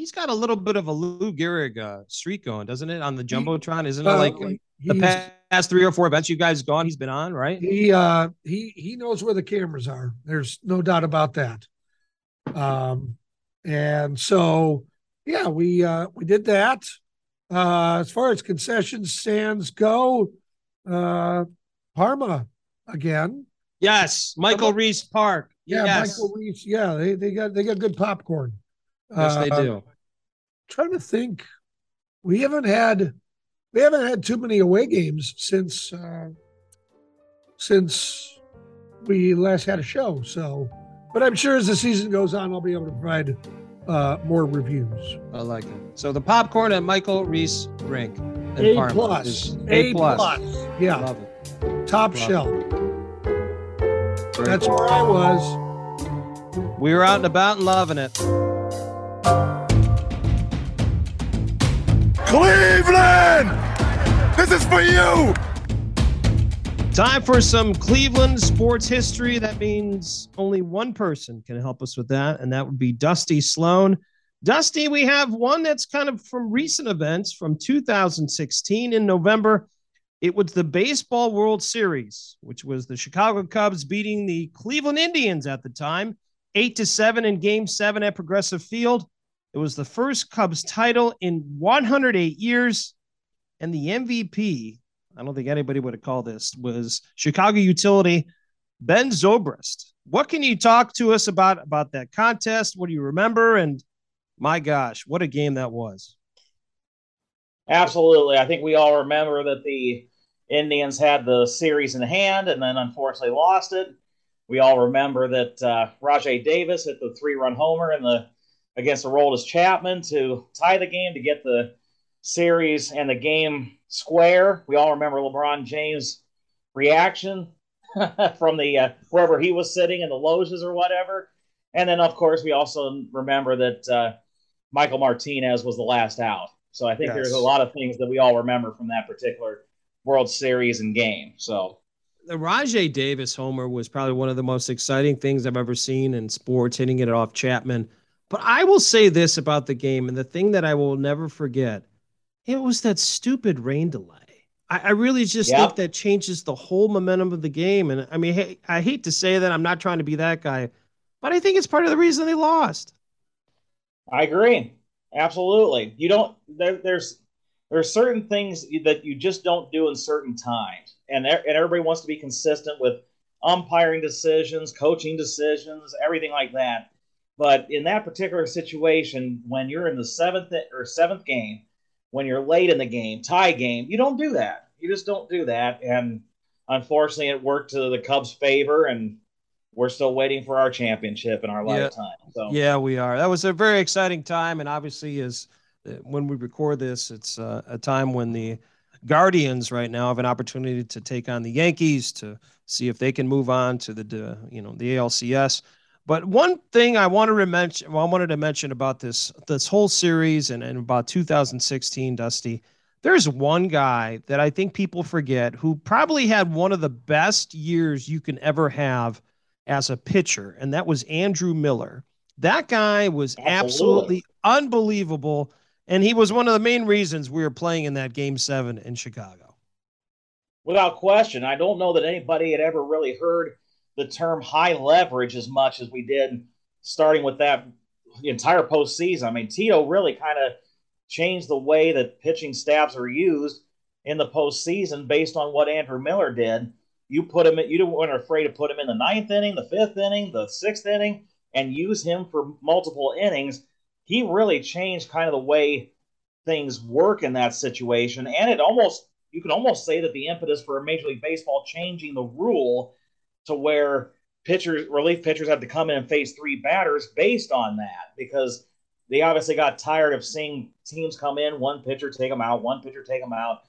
He's got a little bit of a Lou Gehrig uh, streak going, doesn't it? On the jumbotron, isn't it? Uh, like the he's- past three or four events you guys gone, he's been on, right? he uh he he knows where the cameras are there's no doubt about that um and so yeah we uh we did that uh as far as concession stands go uh parma again Yes, Michael Reese Park. yeah yes, michael reese yeah they they got they got good popcorn yes, they Uh, do. Trying to think we haven't had we haven't had too many away games since uh since we last had a show so but i'm sure as the season goes on i'll be able to provide uh more reviews I like it. So the popcorn at Michael Reese Rink. in a Parma plus a, A plus. plus yeah Love it. top Love shelf Very that's where i was We were out and about and loving it. Cleveland! This is for you! Time for some Cleveland sports history. That means only one person can help us with that, and that would be Dusty Sloan. Dusty, we have one that's kind of from recent events from 2016 in November. It was the Baseball World Series, which was the Chicago Cubs beating the Cleveland Indians at the time, eight to seven in game seven at Progressive Field. It was the first Cubs title in 108 years. And the MVP, I don't think anybody would have called this, was Chicago utility Ben Zobrist. What can you talk to us about about that contest? What do you remember? And my gosh, what a game that was. Absolutely. I think we all remember that the Indians had the series in hand and then unfortunately lost it. We all remember that uh, Rajay Davis hit the three run homer in the against Aroldis Chapman to tie the game to get the series and the game square. We all remember LeBron James' reaction [LAUGHS] from the uh, wherever he was sitting in the loges or whatever. And then, of course, we also remember that uh, Michael Martinez was the last out. So I think Yes. there's a lot of things that we all remember from that particular World Series and game. So The Rajay Davis homer was probably one of the most exciting things I've ever seen in sports, hitting it off Chapman. But I will say this about the game, and the thing that I will never forget, it was that stupid rain delay. I, I really just Yep. think that changes the whole momentum of the game. And I mean, hey, I hate to say that, I'm not trying to be that guy, but I think it's part of the reason they lost. I agree. Absolutely. You don't there, there's there's certain things that you just don't do in certain times. And and everybody wants to be consistent with umpiring decisions, coaching decisions, everything like that. But in that particular situation, when you're in the seventh or seventh game, when you're late in the game, tie game, you don't do that. You just don't do that. And unfortunately, it worked to the Cubs' favor, and we're still waiting for our championship in our Yeah. lifetime. So Yeah, we are. That was a very exciting time, and obviously, is uh, when we record this, it's uh, a time when the Guardians right now have an opportunity to take on the Yankees to see if they can move on to the uh, you know the ALCS. But one thing I wanted to mention, well, I wanted to mention about this this whole series and, and about 2016, Dusty. There's one guy that I think people forget who probably had one of the best years you can ever have as a pitcher, and that was Andrew Miller. That guy was Absolutely. absolutely unbelievable, and he was one of the main reasons we were playing in that Game Seven in Chicago. Without question, I don't know that anybody had ever really heard the term high leverage as much as we did starting with that entire postseason. I mean, Tito really kind of changed the way that pitching staffs are used in the postseason based on what Andrew Miller did. You put him, you weren't afraid to put him in the ninth inning, the fifth inning, the sixth inning, and use him for multiple innings. He really changed kind of the way things work in that situation, and it almost you can almost say that the impetus for Major League Baseball changing the rule to where pitchers, relief pitchers, have to come in and face three batters based on that because they obviously got tired of seeing teams come in, one pitcher take them out, one pitcher take them out,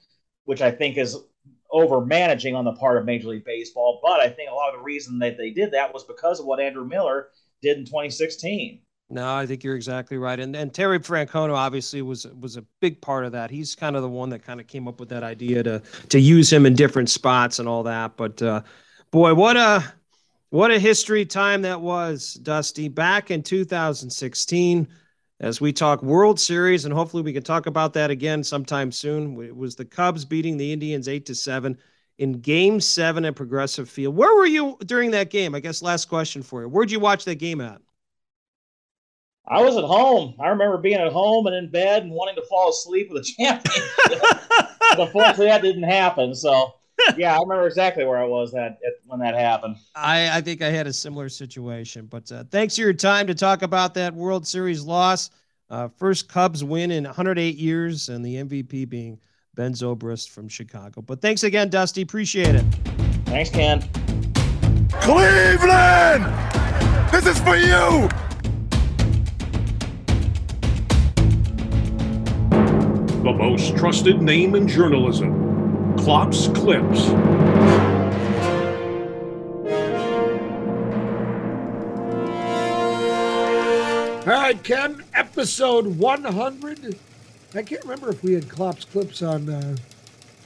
which I think is over managing on the part of Major League Baseball. But I think a lot of the reason that they did that was because of what Andrew Miller did in 2016. No, I think you're exactly right. And and Terry Francona obviously was was a big part of that. He's kind of the one that kind of came up with that idea to to use him in different spots and all that. But uh, boy, what a What a history time that was, Dusty. Back in 2016, as we talk World Series, and hopefully we can talk about that again sometime soon. It was the Cubs beating the Indians eight to seven in Game Seven at Progressive Field. Where were you during that game? I guess last question for you. Where'd you watch that game at? I was at home. I remember being at home and in bed and wanting to fall asleep with a championship. [LAUGHS] But unfortunately, that didn't happen. So, yeah, I remember exactly where I was at, at when that happened. I, I think I had a similar situation. But uh, thanks for your time to talk about that World Series loss. Uh, first Cubs win in 108 years, and the MVP being Ben Zobrist from Chicago. But thanks again, Dusty. Appreciate it. Thanks, Ken. Cleveland! This is for you! The most trusted name in journalism. Klopp's Clips. All right, Ken, episode 100. I can't remember if we had Klopp's clips on uh,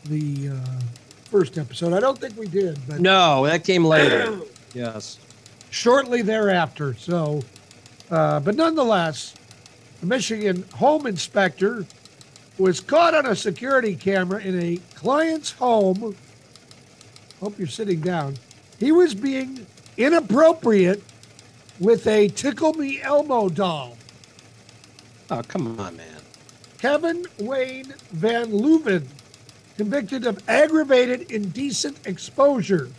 the uh, first episode. I don't think we did, but No, that came later. [COUGHS] yes. shortly thereafter. So, uh, but nonetheless, the Michigan home inspector was caught on a security camera in a client's home. Hope you're sitting down. He was being inappropriate with a Tickle Me Elmo doll. Oh, come on, man. Kevin Wayne Van Leuven, convicted of aggravated indecent exposure.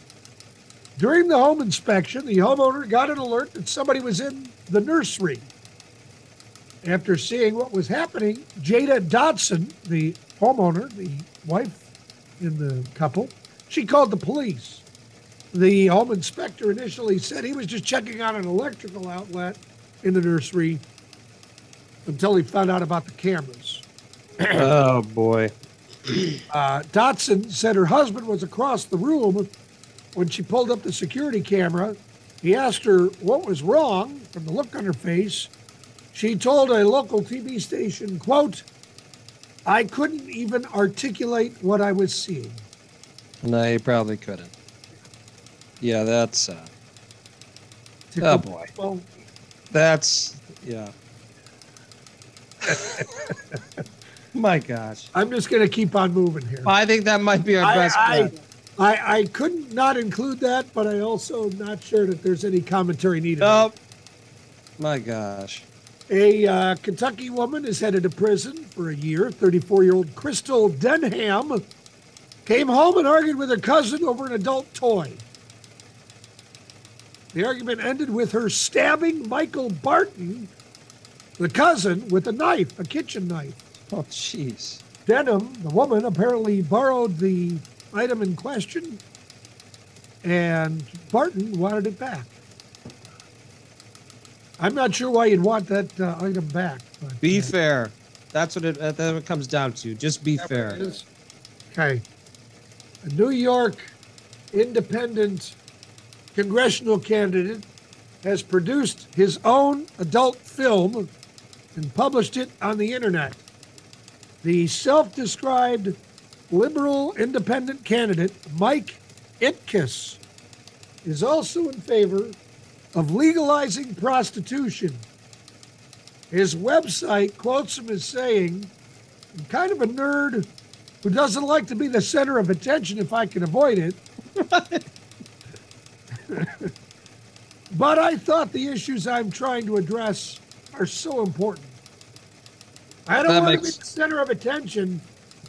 During the home inspection, the homeowner got an alert that somebody was in the nursery. After seeing what was happening, Jada Dodson, the homeowner, the wife in the couple, she called the police. The home inspector initially said he was just checking out an electrical outlet in the nursery until he found out about the cameras. oh, boy. [CLEARS THROAT] Uh, Dotson said her husband was across the room when she pulled up the security camera. He asked her what was wrong from the look on her face. She told a local TV station, quote, I couldn't even articulate what I was seeing. No, you probably couldn't. Yeah, that's uh Oh boy. Well, that's yeah. [LAUGHS] My gosh. I'm just going to keep on moving here. I think that might be our I, best I, bet. I, I couldn't not include that, but I also am not sure that there's any commentary needed. Oh, my gosh. A uh, Kentucky woman is headed to prison for a year. 34 year old Crystal Denham came home and argued with her cousin over an adult toy. The argument ended with her stabbing Michael Barton, the cousin, with a knife, a kitchen knife. Oh, jeez. Denham, the woman, apparently borrowed the item in question, and Barton wanted it back. I'm not sure why you'd want that uh, item back. But, Be uh, fair. That's what it, that's what it comes down to. Just be fair. Okay. A New York independent congressional candidate has produced his own adult film and published it on the internet. The self described liberal independent candidate, Mike Itkis, is also in favor of legalizing prostitution. His website quotes him as saying, I'm kind of a nerd who doesn't like to be the center of attention if I can avoid it. [LAUGHS] but I thought the issues I'm trying to address are so important. I don't That want to be the center of attention.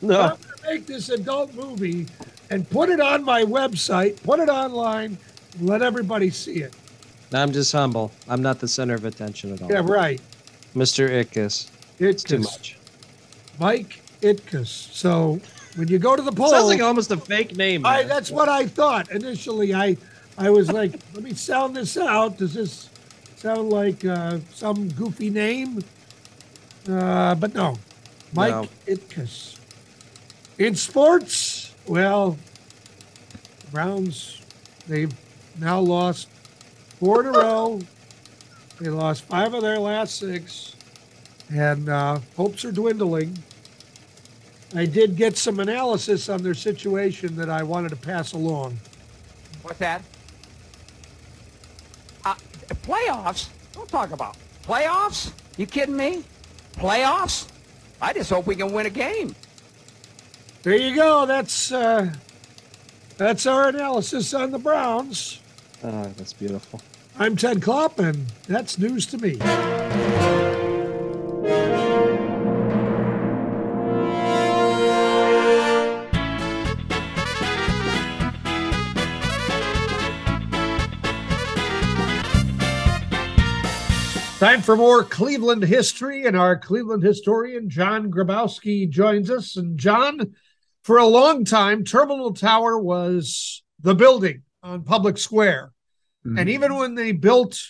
No. I'm going to make this adult movie and put it on my website, put it online, and let everybody see it. I'm just humble. I'm not the center of attention at all. Yeah, right. Mr. Itkus. It's too much. Mike Itkus. So when you go to the poll, Sounds like almost a fake name. I, that's what I thought initially. I, I was like, let me sound this out. Does this sound like uh, some goofy name? Uh, but no, Mike No. Itkus. In sports, well, Browns, they've now lost four in a row. They lost five of their last six, and uh, hopes are dwindling. I did get some analysis on their situation that I wanted to pass along. What's that? Playoffs? Don't talk about playoffs. You kidding me? Playoffs? I just hope we can win a game. There you go. That's uh, that's our analysis on the Browns. Oh, that's beautiful. I'm Ted Klopp, and that's news to me. Time for more Cleveland history, and our Cleveland historian, John Grabowski, joins us. And John, for a long time, Terminal Tower was the building on Public Square. Mm-hmm. And even when they built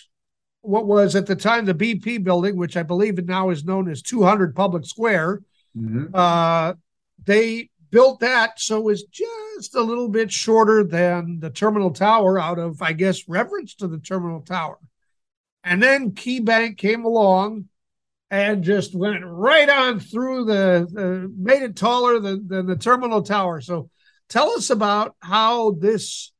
what was at the time the BP building, which I believe now is known as 200 Public Square, mm-hmm. uh, they built that so it was just a little bit shorter than the Terminal Tower out of, I guess, reverence to the Terminal Tower. And then KeyBank came along and just went right on through the, the made it taller than, than the terminal tower. So tell us about how this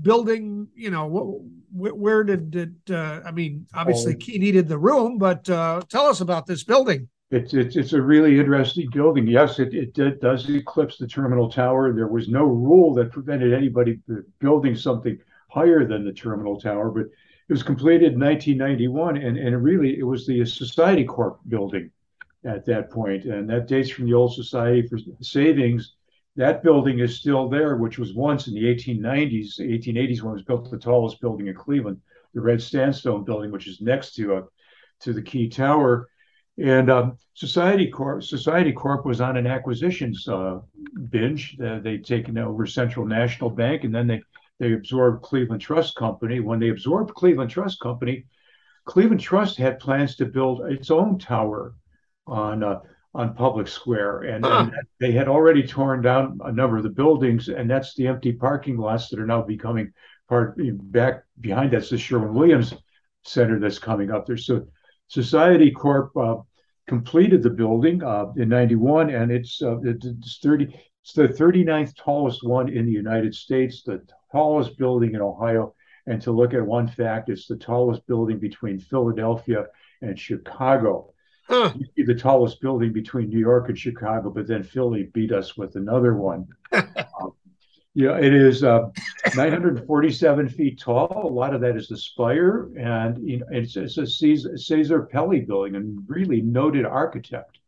building, you know, wh- where did it, uh, I mean, obviously oh. Key needed the room, but uh, tell us about this building. It's, it's, it's a really interesting building. Yes, it, it, it does eclipse the terminal tower. There was no rule that prevented anybody building something higher than the terminal tower, but it was completed in 1991, and, and really it was the Society Corp building at that point, and that dates from the old Society for Savings. That building is still there, which was once in the 1890s, 1880s when it was built the tallest building in Cleveland, the Red Sandstone building, which is next to uh, to the Key Tower. And um, Society Corp Society Corp was on an acquisitions uh, binge. They'd taken over Central National Bank, and then they they absorbed Cleveland Trust Company. When they absorbed Cleveland Trust Company, Cleveland Trust had plans to build its own tower on uh, on Public Square, and, huh. and, they had already torn down a number of the buildings, and that's the empty parking lots that are now becoming part back behind. That's the Sherwin Williams Center that's coming up there. So Society Corp uh, completed the building uh, in '91, and it's uh, it's 30. It's the 39th tallest one in the United States. The tallest building in Ohio. And to look at one fact, it's the tallest building between Philadelphia and Chicago. Huh. the tallest building between New York and Chicago, but then Philly beat us with another one. [LAUGHS] um, you know, it is uh, 947 feet tall. A lot of that is the spire, and you know, it's, it's a Cesar, Cesar Pelli building, and really noted architect.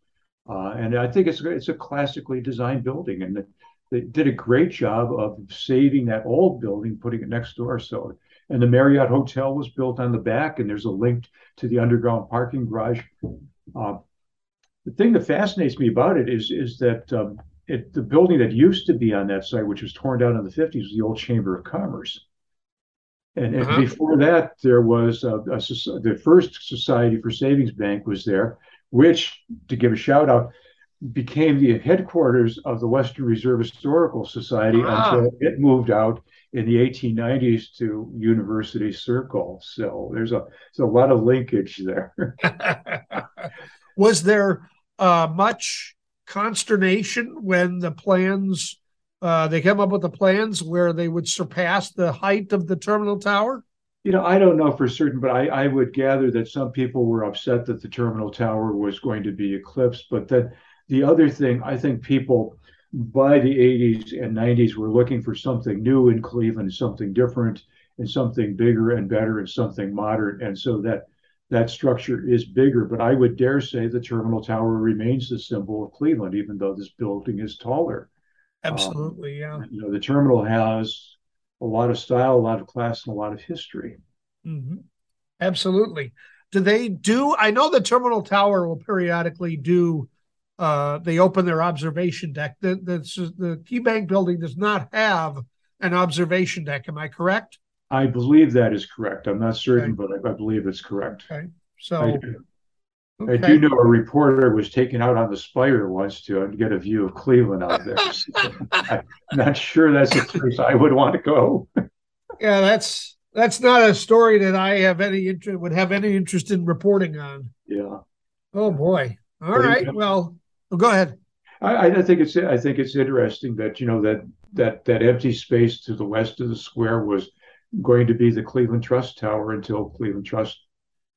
Uh, and I think it's it's a classically designed building, and they did a great job of saving that old building, putting it next door. So, and the Marriott Hotel was built on the back, and there's a link to the underground parking garage. Uh, the thing that fascinates me about it is is that um, it, the building that used to be on that site, which was torn down in the 50s, was the old Chamber of Commerce. And, and uh-huh. before that, there was a, a, the first Society for Savings Bank was there, which, to give a shout out, became the headquarters of the Western Reserve Historical Society ah. until it moved out in the 1890s to University Circle. So there's a there's a lot of linkage there. [LAUGHS] Was there uh, much consternation when the plans uh, they came up with the plans where they would surpass the height of the terminal tower? You know, I don't know for certain, but I, I would gather that some people were upset that the terminal tower was going to be eclipsed, but that the other thing, I think people by the 80s and 90s were looking for something new in Cleveland, something different and something bigger and better and something modern. And so that that structure is bigger, but I would dare say the terminal tower remains the symbol of Cleveland, even though this building is taller. Absolutely, um, yeah. You know, the terminal has a lot of style, a lot of class, and a lot of history. Mm-hmm. Absolutely. Do they do? I know the terminal tower will periodically do uh, they open their observation deck. The, the, the KeyBank building does not have an observation deck. Am I correct? I believe that is correct. I'm not certain, okay. but I, I, believe it's correct. Okay. So I do, okay. I do, know a reporter was taken out on the spire once to get a view of Cleveland out there. [LAUGHS] [LAUGHS] I'm not sure that's a place I would want to go. yeah, that's that's not a story that I have any interest would have any interest in reporting on. Yeah. Oh boy. All but right. Well, well, go ahead. I, I think it's I think it's interesting that you know that that that empty space to the west of the square was going to be the Cleveland Trust Tower until Cleveland Trust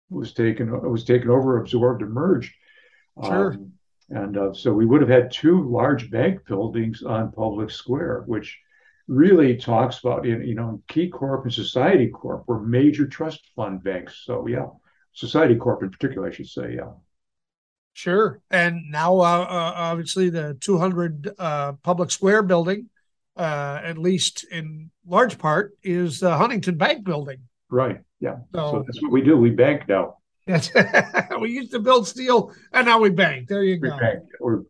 was taken was taken over, absorbed, and merged. Sure. Um, and uh, so we would have had two large bank buildings on Public Square, which really talks about you know Key Corp and Society Corp were major trust fund banks. So yeah, Society Corp in particular, I should say. Yeah. Sure. And now, uh, uh, obviously, the 200 uh, Public Square building, uh, at least in large part, is the Huntington Bank building. Right. Yeah. So- So, that's what we do. We bank now. Yes. [LAUGHS] we used to build steel, and now we bank. There you We go. bank. We're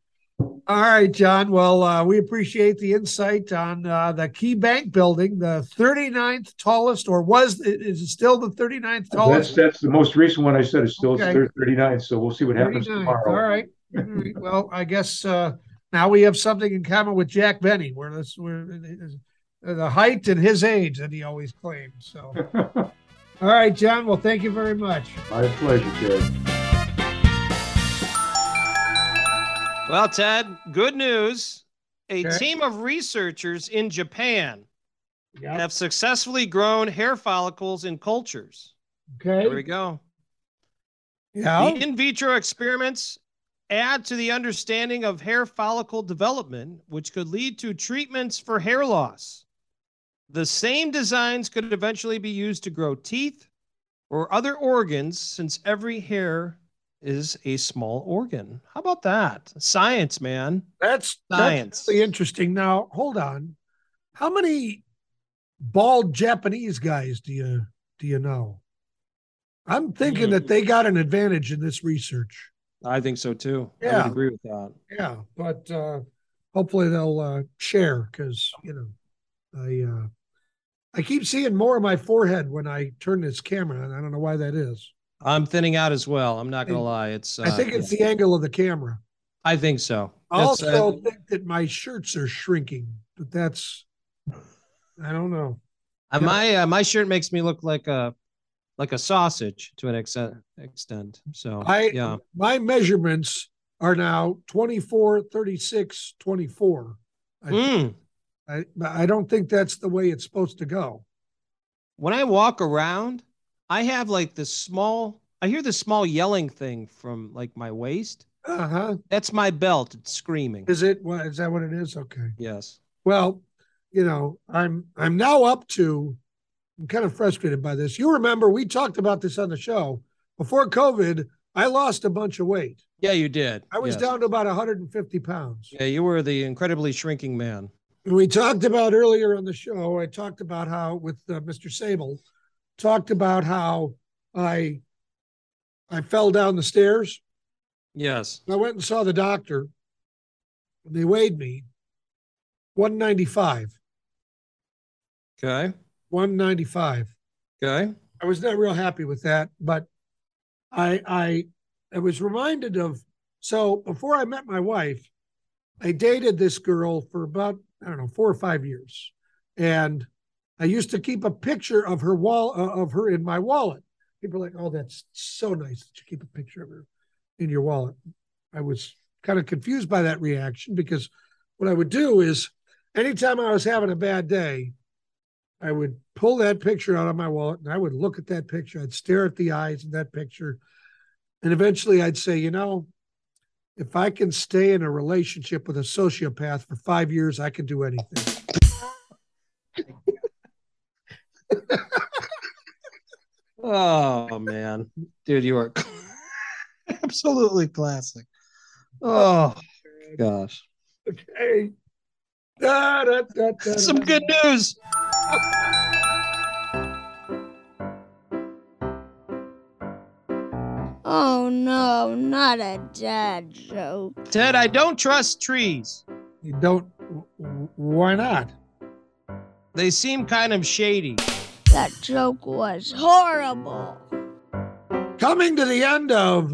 All right, John. Well, uh, we appreciate the insight on uh, the Key Bank building, the 39th tallest, or was is it still the 39th tallest? that's the most recent one I said. It's still Okay. 39. So we'll see what happens 39th. tomorrow. All right. All right. Well, I guess uh, now we have something in common with Jack Benny, where this where the height and his age that he always claimed. So, [LAUGHS] all right, John. Well, thank you very much. My pleasure, Ted. Well, Ted, good news. A Okay. team of researchers in Japan Yep. have successfully grown hair follicles in cultures. Okay. There we go. Yeah. The in vitro experiments add to the understanding of hair follicle development, which could lead to treatments for hair loss. The same designs could eventually be used to grow teeth or other organs, since every hair is a small organ. How about that? Science, man. That's Science. That's really interesting. Now, hold on. How many bald Japanese guys do you do you know? I'm thinking that they got an advantage in this research. I think so too. I Yeah. would agree with that. Yeah, but uh, hopefully they'll uh, share because you know, I uh, I keep seeing more of my forehead when I turn this camera, and I don't know why that is. I'm thinning out as well. I'm not gonna lie. It's. Uh, I think it's the angle of the camera. I think so. I That's, uh, also think that my shirts are shrinking, but that's I don't know. Uh, my uh, my shirt makes me look like a like a sausage to an extent extent. So I yeah. my measurements are now 24, 36, 24. I, Mm. I, I don't think that's the way it's supposed to go. When I walk around, I have like this small. I hear this small yelling thing from like my waist. Uh huh. That's my belt. It's screaming. Is it? What is that? What it is? Okay. Yes. Well, you know, I'm I'm now up to. I'm kind of frustrated by this. You remember we talked about this on the show before COVID. I lost a bunch of weight. Yeah, you did. I was Yes. down to about 150 pounds. Yeah, you were the incredibly shrinking man. we talked about earlier on the show. I talked about how with uh, Mr. Sable, talked about how I I fell down the stairs. Yes. I went and saw the doctor. They weighed me 195. Okay. 195. Okay. I was not real happy with that, but I I I was reminded of so before I met my wife, I dated this girl for about I don't know four or five years, and I used to keep a picture of her wall uh, of her in my wallet. People are like, "Oh, that's so nice that you keep a picture of her in your wallet." I was kind of confused by that reaction because what I would do is anytime I was having a bad day, I would pull that picture out of my wallet and I would look at that picture. I'd stare at the eyes in that picture. And eventually I'd say, you know, if I can stay in a relationship with a sociopath for five years, I can do anything. [LAUGHS] Oh man, dude, you are [LAUGHS] absolutely classic. Oh gosh, Okay. Da, da, da, da, some good news. Oh no, not a dad joke. Ted, I don't trust trees. You don't, w- why not? They seem kind of shady. That joke was horrible. Coming to the end of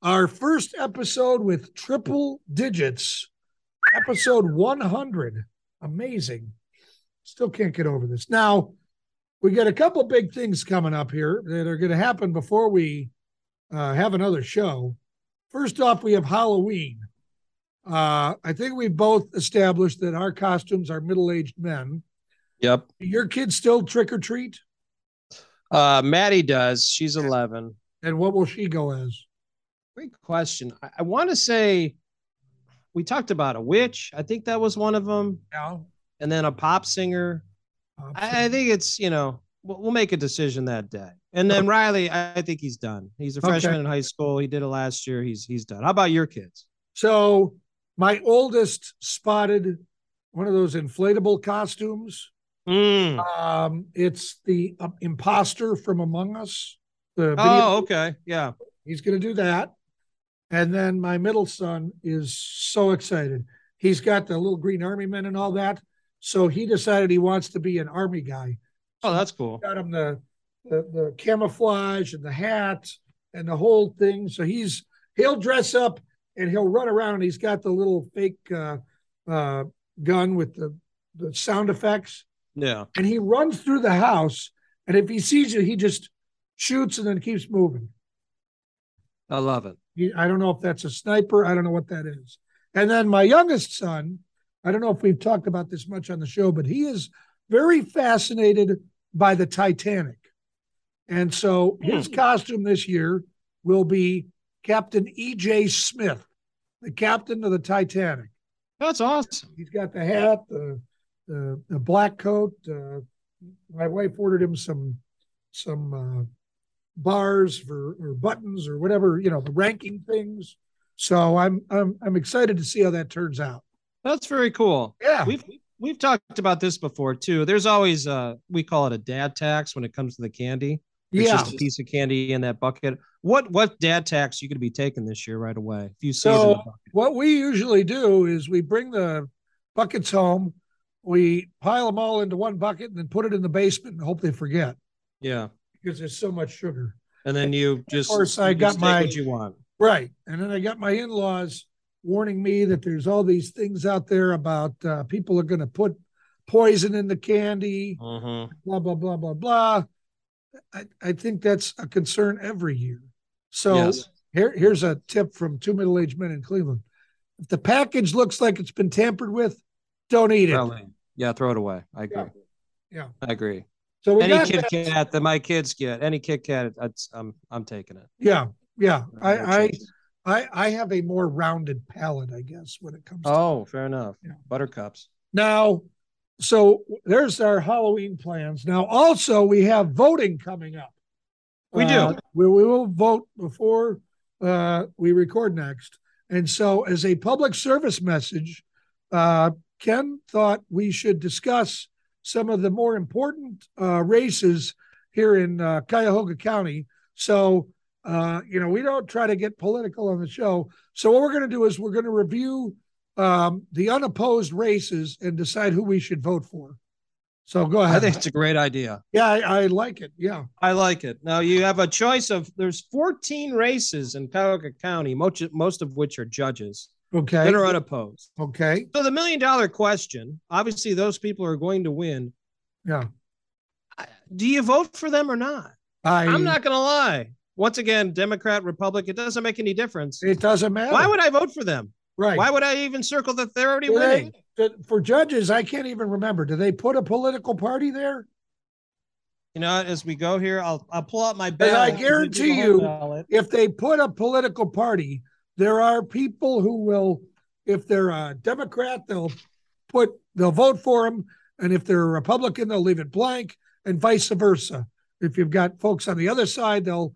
our first episode with triple digits, episode 100. Amazing. Still can't get over this. Now, we got a couple big things coming up here that are going to happen before we uh, have another show. First off, we have Halloween. Uh, I think we've both established that our costumes are middle aged men. Yep. Your kids still trick or treat? Uh, Maddie does. She's 11. And what will she go as? Great question. I, I want to say we talked about a witch. I think that was one of them. Yeah. And then a pop singer. I, I think it's, you know, we'll, we'll make a decision that day. And then Riley, I, I think he's done. He's a Okay. freshman in high school. He did it last year. He's he's done. How about your kids? So my oldest spotted one of those inflatable costumes. Mm. Um, it's the uh, imposter from Among Us. The. Oh, okay. Yeah. He's going to do that. And then my middle son is so excited. He's got the little green army men and all that. So he decided he wants to be an army guy. Oh, that's cool. Got him the, the the camouflage and the hat and the whole thing. So he's he'll dress up and he'll run around. And he's got the little fake uh, uh, gun with the the sound effects Yeah. and he runs through the house. And if he sees you, he just shoots and then keeps moving. I love it. He- I don't know if that's a sniper. I don't know what that is. And then my youngest son, I don't know if we've talked about this much on the show, but he is very fascinated by the Titanic. And so his hmm. costume this year will be Captain E.J. Smith, the captain of the Titanic. That's awesome. He's got the hat, the the, the black coat. Uh, my wife ordered him some some uh, bars for or buttons or whatever you know the ranking things. So I'm I'm I'm excited to see how that turns out. That's very cool. Yeah. We've we've talked about this before too. There's always uh we call it a dad tax when it comes to the candy. It's Yeah. just a piece of candy in that bucket. What what dad tax you going to be taking this year right away? If you see So what we usually do is we bring the buckets home, we pile them all into one bucket, and then put it in the basement and hope they forget yeah, because there's so much sugar. and then you just of course, I got my- what you want. Right. And then I got my in laws warning me that there's all these things out there about uh, people are going to put poison in the candy, Mhm. blah, blah, blah, blah, blah. I, I think that's a concern every year. So Yes. here, here's a tip from two middle aged men in Cleveland. If the package looks like it's been tampered with, don't eat it. Yeah, throw it away. I agree. Yeah. I agree. So we any got Kit that. Kat that my kids get, any Kit Kat, I'm I'm taking it. Yeah. Yeah. I, I. I, I have a more rounded palate, I guess, when it comes to Oh, fair enough. Yeah. Buttercups. Now, so there's our Halloween plans. Now, also we have voting coming up. We do. Uh, we, we will vote before uh, we record next. And so, as a public service message, uh, Ken thought we should discuss some of the more important uh, races here in uh, Cuyahoga County. So, uh, you know, we don't try to get political on the show. So, what we're going to do is we're going to review um, the unopposed races and decide who we should vote for. So, go ahead. I think it's a great idea. yeah, I, I like it. Yeah. I like it. Now you have a choice of there's 14 races in Cuyahoga County, most most of which are judges Okay. that are unopposed. Okay. So the million dollar question, obviously those people are going to win. Yeah. Do you vote for them or not? I, I'm not going to lie. Once again, Democrat, Republican, it doesn't make any difference. It doesn't matter. Why would I vote for them? Right. Why would I even circle that they're already Do winning? do- for judges, I can't even remember. Do they put a political party there? You know, as we go here, I'll I'll pull out my And ballot. I guarantee you, if they put a political party, there are people who will, if they're a Democrat, they'll put they'll vote for them, and if they're a Republican, they'll leave it blank, and vice versa. If you've got folks on the other side, they'll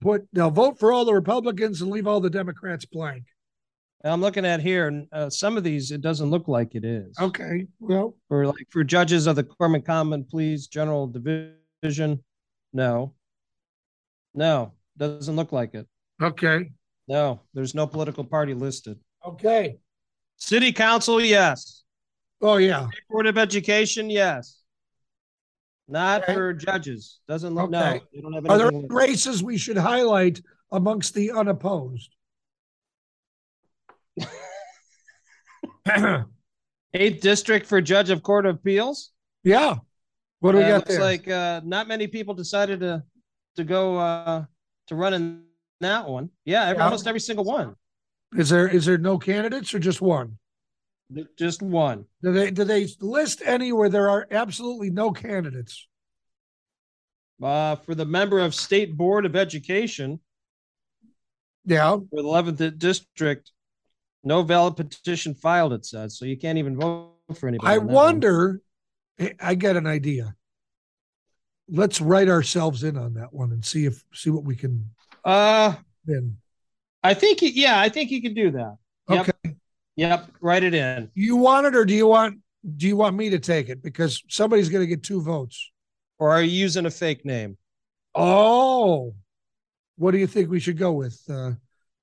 put they'll vote for all the Republicans and leave all the Democrats blank. I'm looking at here, and uh, some of these it doesn't look like it is. Okay, well, For like for judges of the Corman Common Pleas General Division, no, no, doesn't look like it. okay, No, there's no political party listed. okay. City Council, yes. Oh yeah, Board of Education, yes. Not Okay. for judges. Doesn't look. No, Okay. they don't have Are there anything. any races we should highlight amongst the unopposed? [LAUGHS] Eighth district for judge of court of appeals. yeah. What do we Uh, got looks there? like uh, not many people decided to to go uh, to run in that one. Yeah, every, Yeah. almost every single one. Is there is there no candidates or just one? Just one. Do they do they list any where there are absolutely no candidates? Uh, for the member of State Board of Education Yeah. for the 11th district, no valid petition filed, it says. So you can't even vote for anybody. I on that one. wonder. I- I get an idea. Let's write ourselves in on that one and see if see what we can Uh, then. I think, yeah, I think you can do that. Yep. Okay. Yep. Write it in. You want it or do you want do you want me to take it? Because somebody's gonna get two votes. Or are you using a fake name? Oh. What do you think we should go with? Uh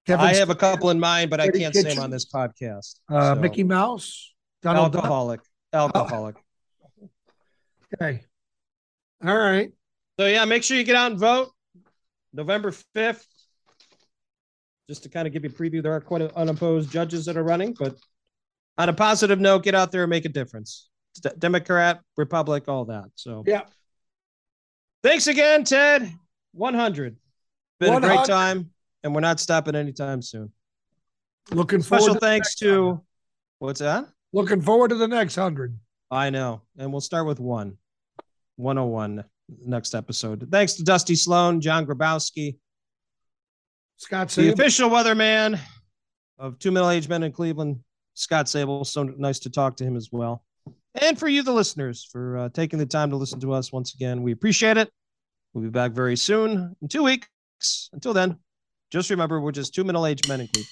Kevin I have a couple in mind, but I can't say them on this podcast. uh So, Mickey Mouse? Donald Duck? alcoholic. Alcoholic. Okay. All right. So yeah, make sure you get out and vote. November 5th. Just to kind of give you a preview, there are quite a, unopposed judges that are running, but on a positive note, get out there and make a difference. D- Democrat, Republic, all that. So Yeah. thanks again, Ted. 100. Been a great time, and we're not stopping anytime soon. Looking forward Special to thanks to what's that? Looking forward to the next hundred. I know. And we'll start with one. 101 next episode. Thanks to Dusty Sloan, John Grabowski, Scott Sable. the Sable. official weatherman of two middle-aged men in Cleveland, Scott Sable. So nice to talk to him as well. And for you, the listeners, for uh, taking the time to listen to us once again. We appreciate it. We'll be back very soon in two weeks. Until then, just remember we're just two middle-aged men in Cleveland.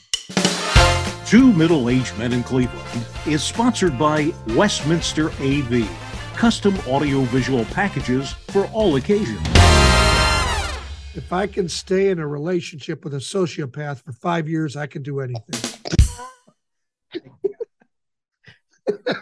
Two Middle Aged Men in Cleveland is sponsored by Westminster AV, custom audiovisual packages for all occasions. If I can stay in a relationship with a sociopath for five years, I can do anything. [LAUGHS]